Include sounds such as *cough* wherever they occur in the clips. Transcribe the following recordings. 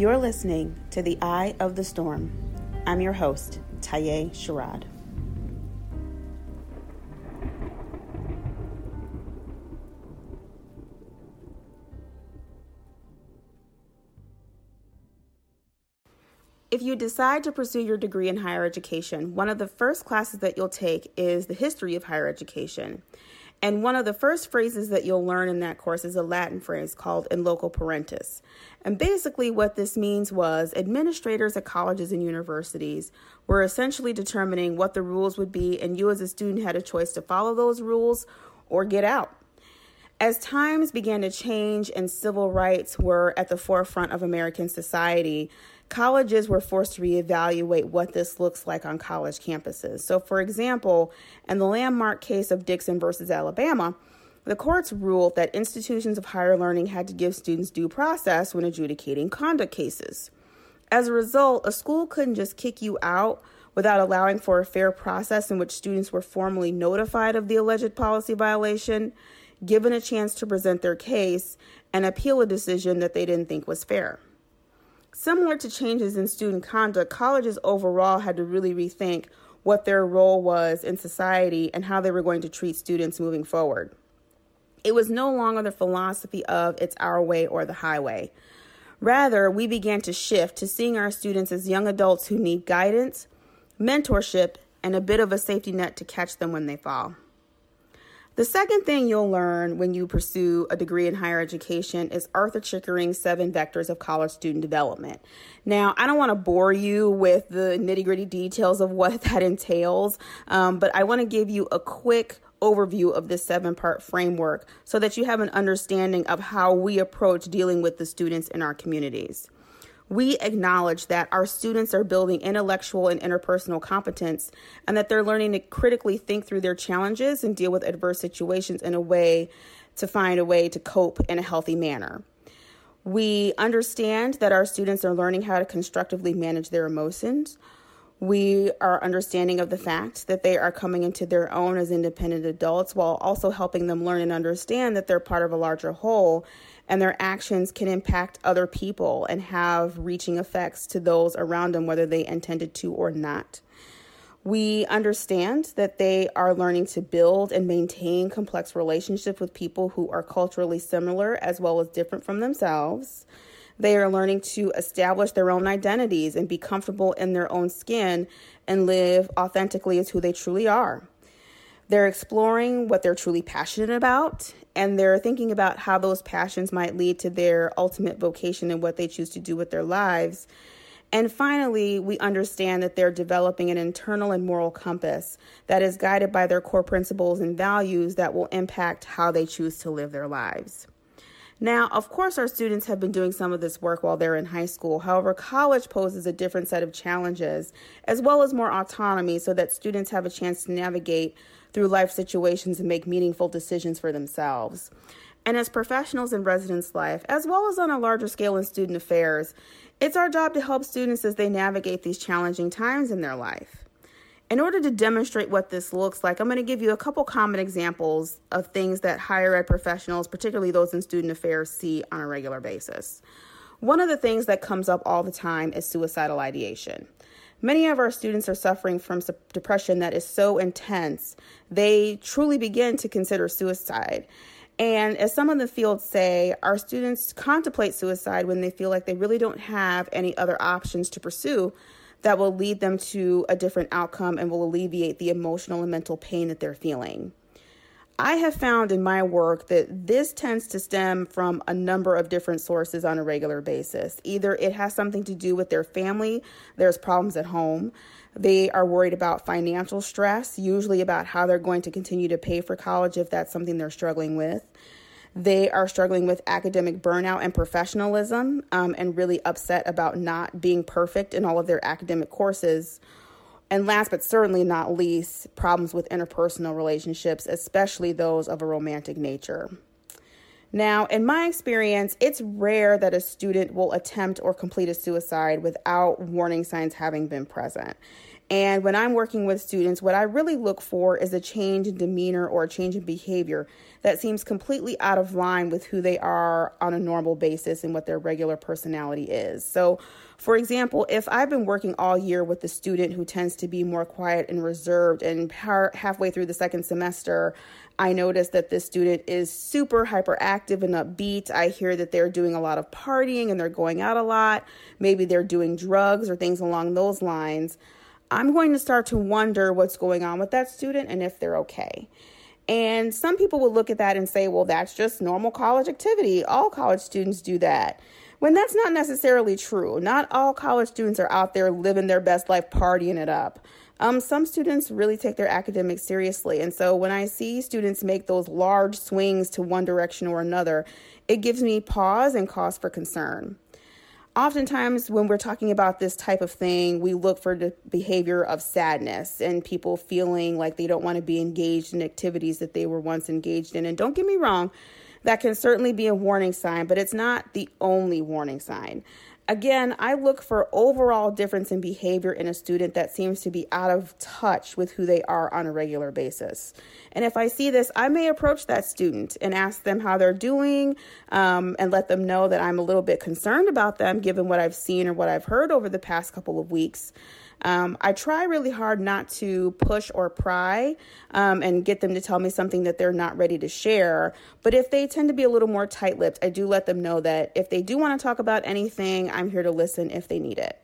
You're listening to The Eye of the Storm. I'm your host, Taye Sherrod. If you decide to pursue your degree in higher education, one of the first classes that you'll take is the history of higher education. And one of the first phrases that you'll learn in that course is a Latin phrase called in loco parentis. And basically, what this means was administrators at colleges and universities were essentially determining what the rules would be, and you as a student had a choice to follow those rules or get out. As times began to change and civil rights were at the forefront of American society, colleges were forced to reevaluate what this looks like on college campuses. So, for example, in the landmark case of Dixon versus Alabama, the courts ruled that institutions of higher learning had to give students due process when adjudicating conduct cases. As a result, a school couldn't just kick you out without allowing for a fair process in which students were formally notified of the alleged policy violation, given a chance to present their case, and appeal a decision that they didn't think was fair. Similar to changes in student conduct, colleges overall had to really rethink what their role was in society and how they were going to treat students moving forward. It was no longer the philosophy of it's our way or the highway. Rather, we began to shift to seeing our students as young adults who need guidance, mentorship, and a bit of a safety net to catch them when they fall. The second thing you'll learn when you pursue a degree in higher education is Arthur Chickering's seven vectors of college student development. Now, I don't want to bore you with the nitty gritty details of what *laughs* that entails, um, but I want to give you a quick overview of this seven part framework so that you have an understanding of how we approach dealing with the students in our communities we acknowledge that our students are building intellectual and interpersonal competence and that they're learning to critically think through their challenges and deal with adverse situations in a way to find a way to cope in a healthy manner. We understand that our students are learning how to constructively manage their emotions. We are understanding of the fact that they are coming into their own as independent adults while also helping them learn and understand that they're part of a larger whole and their actions can impact other people and have reaching effects to those around them, whether they intended to or not. We understand that they are learning to build and maintain complex relationships with people who are culturally similar as well as different from themselves. They are learning to establish their own identities and be comfortable in their own skin and live authentically as who they truly are. They're exploring what they're truly passionate about, and they're thinking about how those passions might lead to their ultimate vocation and what they choose to do with their lives. And finally, we understand that they're developing an internal and moral compass that is guided by their core principles and values that will impact how they choose to live their lives. Now, of course, our students have been doing some of this work while they're in high school. However, college poses a different set of challenges, as well as more autonomy, so that students have a chance to navigate through life situations and make meaningful decisions for themselves. And as professionals in residence life, as well as on a larger scale in student affairs, it's our job to help students as they navigate these challenging times in their life. In order to demonstrate what this looks like, I'm going to give you a couple common examples of things that higher ed professionals, particularly those in student affairs, see on a regular basis. One of the things that comes up all the time is suicidal ideation. Many of our students are suffering from depression that is so intense, they truly begin to consider suicide. And as some of the fields say, our students contemplate suicide when they feel like they really don't have any other options to pursue that will lead them to a different outcome and will alleviate the emotional and mental pain that they're feeling. I have found in my work that this tends to stem from a number of different sources on a regular basis. Either it has something to do with their family, there's problems at home, they are worried about financial stress, usually about how they're going to continue to pay for college if that's something they're struggling with. They are struggling with academic burnout and professionalism um, and really upset about not being perfect in all of their academic courses and last but certainly not least, problems with interpersonal relationships, especially those of a romantic nature. Now, in my experience, it's rare that a student will attempt or complete a suicide without warning signs having been present. And when I'm working with students, what I really look for is a change in demeanor or a change in behavior that seems completely out of line with who they are on a normal basis and what their regular personality is. So, for example, if I've been working all year with a student who tends to be more quiet and reserved, and halfway through the second semester, I notice that this student is super hyperactive and upbeat. I hear that they're doing a lot of partying and they're going out a lot. Maybe they're doing drugs or things along those lines. I'm going to start to wonder what's going on with that student and if they're okay. And some people will look at that and say, well, that's just normal college activity. All college students do that. When that's not necessarily true. Not all college students are out there living their best life, partying it up. Um, some students really take their academics seriously. And so when I see students make those large swings to one direction or another, it gives me pause and cause for concern. Oftentimes, when we're talking about this type of thing, we look for the behavior of sadness and people feeling like they don't want to be engaged in activities that they were once engaged in. And don't get me wrong, that can certainly be a warning sign, but it's not the only warning sign. Again, I look for overall difference in behavior in a student that seems to be out of touch with who they are on a regular basis. And if I see this, I may approach that student and ask them how they're doing um, and let them know that I'm a little bit concerned about them given what I've seen or what I've heard over the past couple of weeks. Um, I try really hard not to push or pry um, and get them to tell me something that they're not ready to share. But if they tend to be a little more tight lipped, I do let them know that if they do want to talk about anything, I'm here to listen if they need it.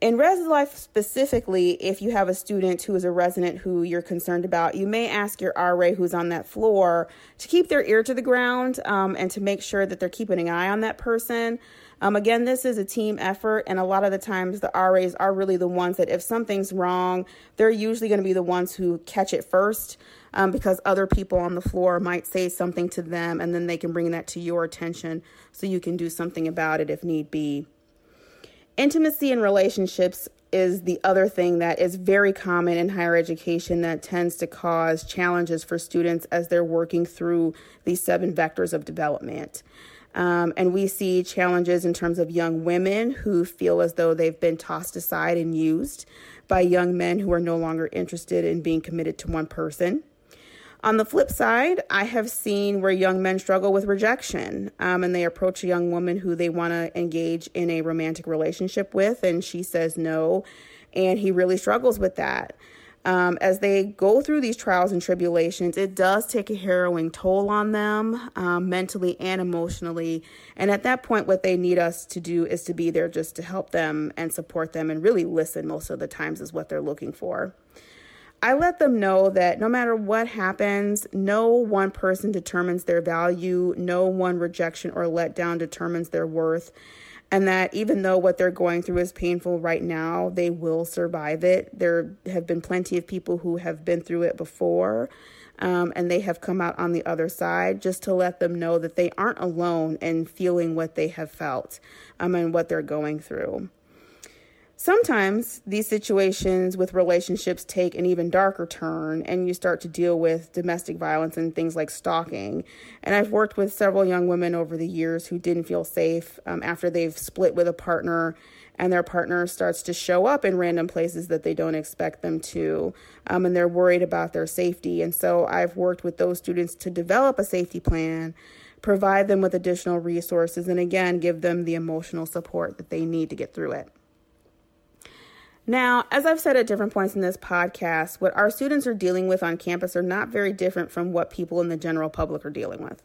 In Res Life specifically, if you have a student who is a resident who you're concerned about, you may ask your RA who's on that floor to keep their ear to the ground um, and to make sure that they're keeping an eye on that person. Um, again, this is a team effort, and a lot of the times the RAs are really the ones that, if something's wrong, they're usually going to be the ones who catch it first um, because other people on the floor might say something to them, and then they can bring that to your attention so you can do something about it if need be. Intimacy in relationships is the other thing that is very common in higher education that tends to cause challenges for students as they're working through these seven vectors of development. Um, and we see challenges in terms of young women who feel as though they've been tossed aside and used by young men who are no longer interested in being committed to one person. On the flip side, I have seen where young men struggle with rejection um, and they approach a young woman who they want to engage in a romantic relationship with, and she says no, and he really struggles with that. Um, as they go through these trials and tribulations, it does take a harrowing toll on them um, mentally and emotionally. And at that point, what they need us to do is to be there just to help them and support them and really listen most of the times, is what they're looking for. I let them know that no matter what happens, no one person determines their value, no one rejection or letdown determines their worth and that even though what they're going through is painful right now, they will survive it. There have been plenty of people who have been through it before. Um, and they have come out on the other side just to let them know that they aren't alone in feeling what they have felt um, and what they're going through. Sometimes these situations with relationships take an even darker turn, and you start to deal with domestic violence and things like stalking. And I've worked with several young women over the years who didn't feel safe um, after they've split with a partner, and their partner starts to show up in random places that they don't expect them to, um, and they're worried about their safety. And so I've worked with those students to develop a safety plan provide them with additional resources, and again, give them the emotional support that they need to get through it. Now, as I've said at different points in this podcast, what our students are dealing with on campus are not very different from what people in the general public are dealing with.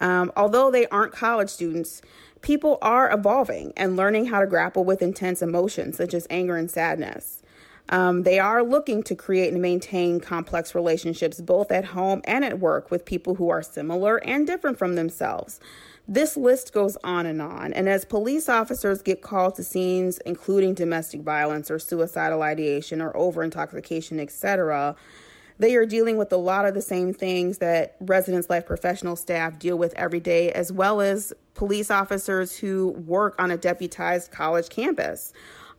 Um, although they aren't college students, people are evolving and learning how to grapple with intense emotions such as anger and sadness. Um, they are looking to create and maintain complex relationships both at home and at work with people who are similar and different from themselves. This list goes on and on. And as police officers get called to scenes, including domestic violence or suicidal ideation or over intoxication, etc., they are dealing with a lot of the same things that residence life professional staff deal with every day, as well as police officers who work on a deputized college campus.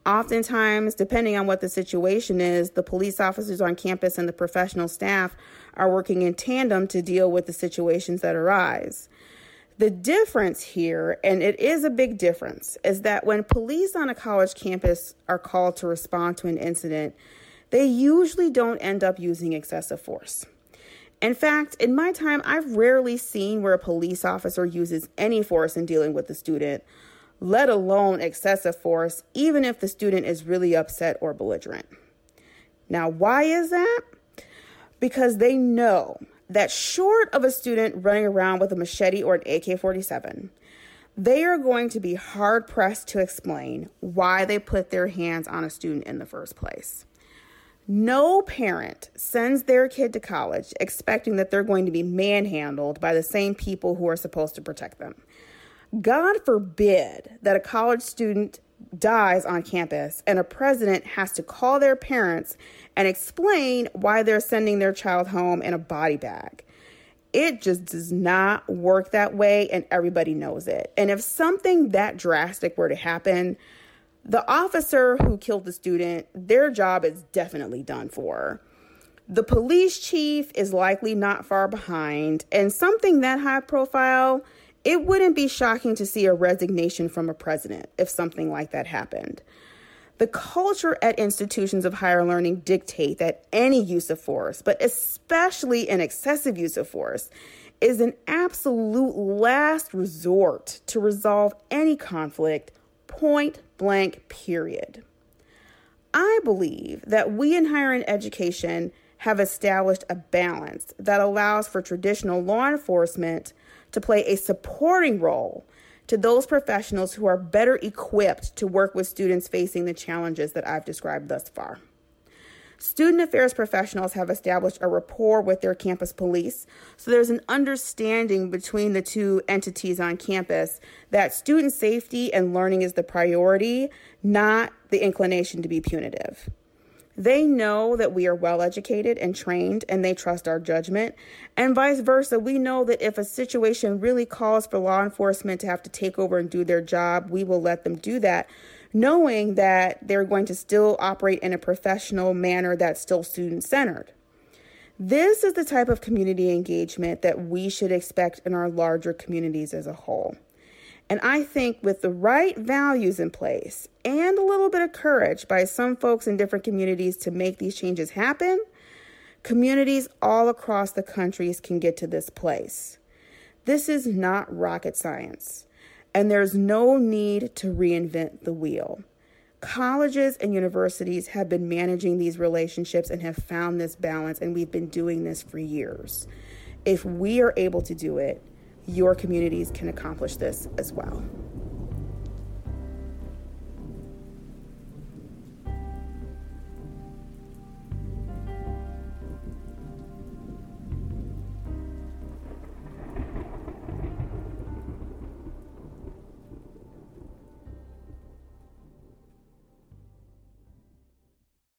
Oftentimes, depending on what the situation is, the police officers on campus and the professional staff are working in tandem to deal with the situations that arise. The difference here, and it is a big difference, is that when police on a college campus are called to respond to an incident, they usually don't end up using excessive force. In fact, in my time, I've rarely seen where a police officer uses any force in dealing with the student, let alone excessive force, even if the student is really upset or belligerent. Now, why is that? Because they know that short of a student running around with a machete or an AK 47, they are going to be hard pressed to explain why they put their hands on a student in the first place. No parent sends their kid to college expecting that they're going to be manhandled by the same people who are supposed to protect them. God forbid that a college student dies on campus and a president has to call their parents and explain why they're sending their child home in a body bag. It just does not work that way, and everybody knows it. And if something that drastic were to happen, the officer who killed the student, their job is definitely done for. The police chief is likely not far behind, and something that high profile, it wouldn't be shocking to see a resignation from a president if something like that happened. The culture at institutions of higher learning dictate that any use of force, but especially an excessive use of force, is an absolute last resort to resolve any conflict point blank, period. I believe that we in higher education have established a balance that allows for traditional law enforcement to play a supporting role to those professionals who are better equipped to work with students facing the challenges that I've described thus far. Student affairs professionals have established a rapport with their campus police, so there's an understanding between the two entities on campus that student safety and learning is the priority, not the inclination to be punitive. They know that we are well educated and trained and they trust our judgment. And vice versa, we know that if a situation really calls for law enforcement to have to take over and do their job, we will let them do that knowing that they're going to still operate in a professional manner that's still student centered. This is the type of community engagement that we should expect in our larger communities as a whole. And I think with the right values in place and a little bit of courage by some folks in different communities to make these changes happen, communities all across the countries can get to this place. This is not rocket science and there's no need to reinvent the wheel. Colleges and universities have been managing these relationships and have found this balance, and we've been doing this for years. If we are able to do it, your communities can accomplish this as well.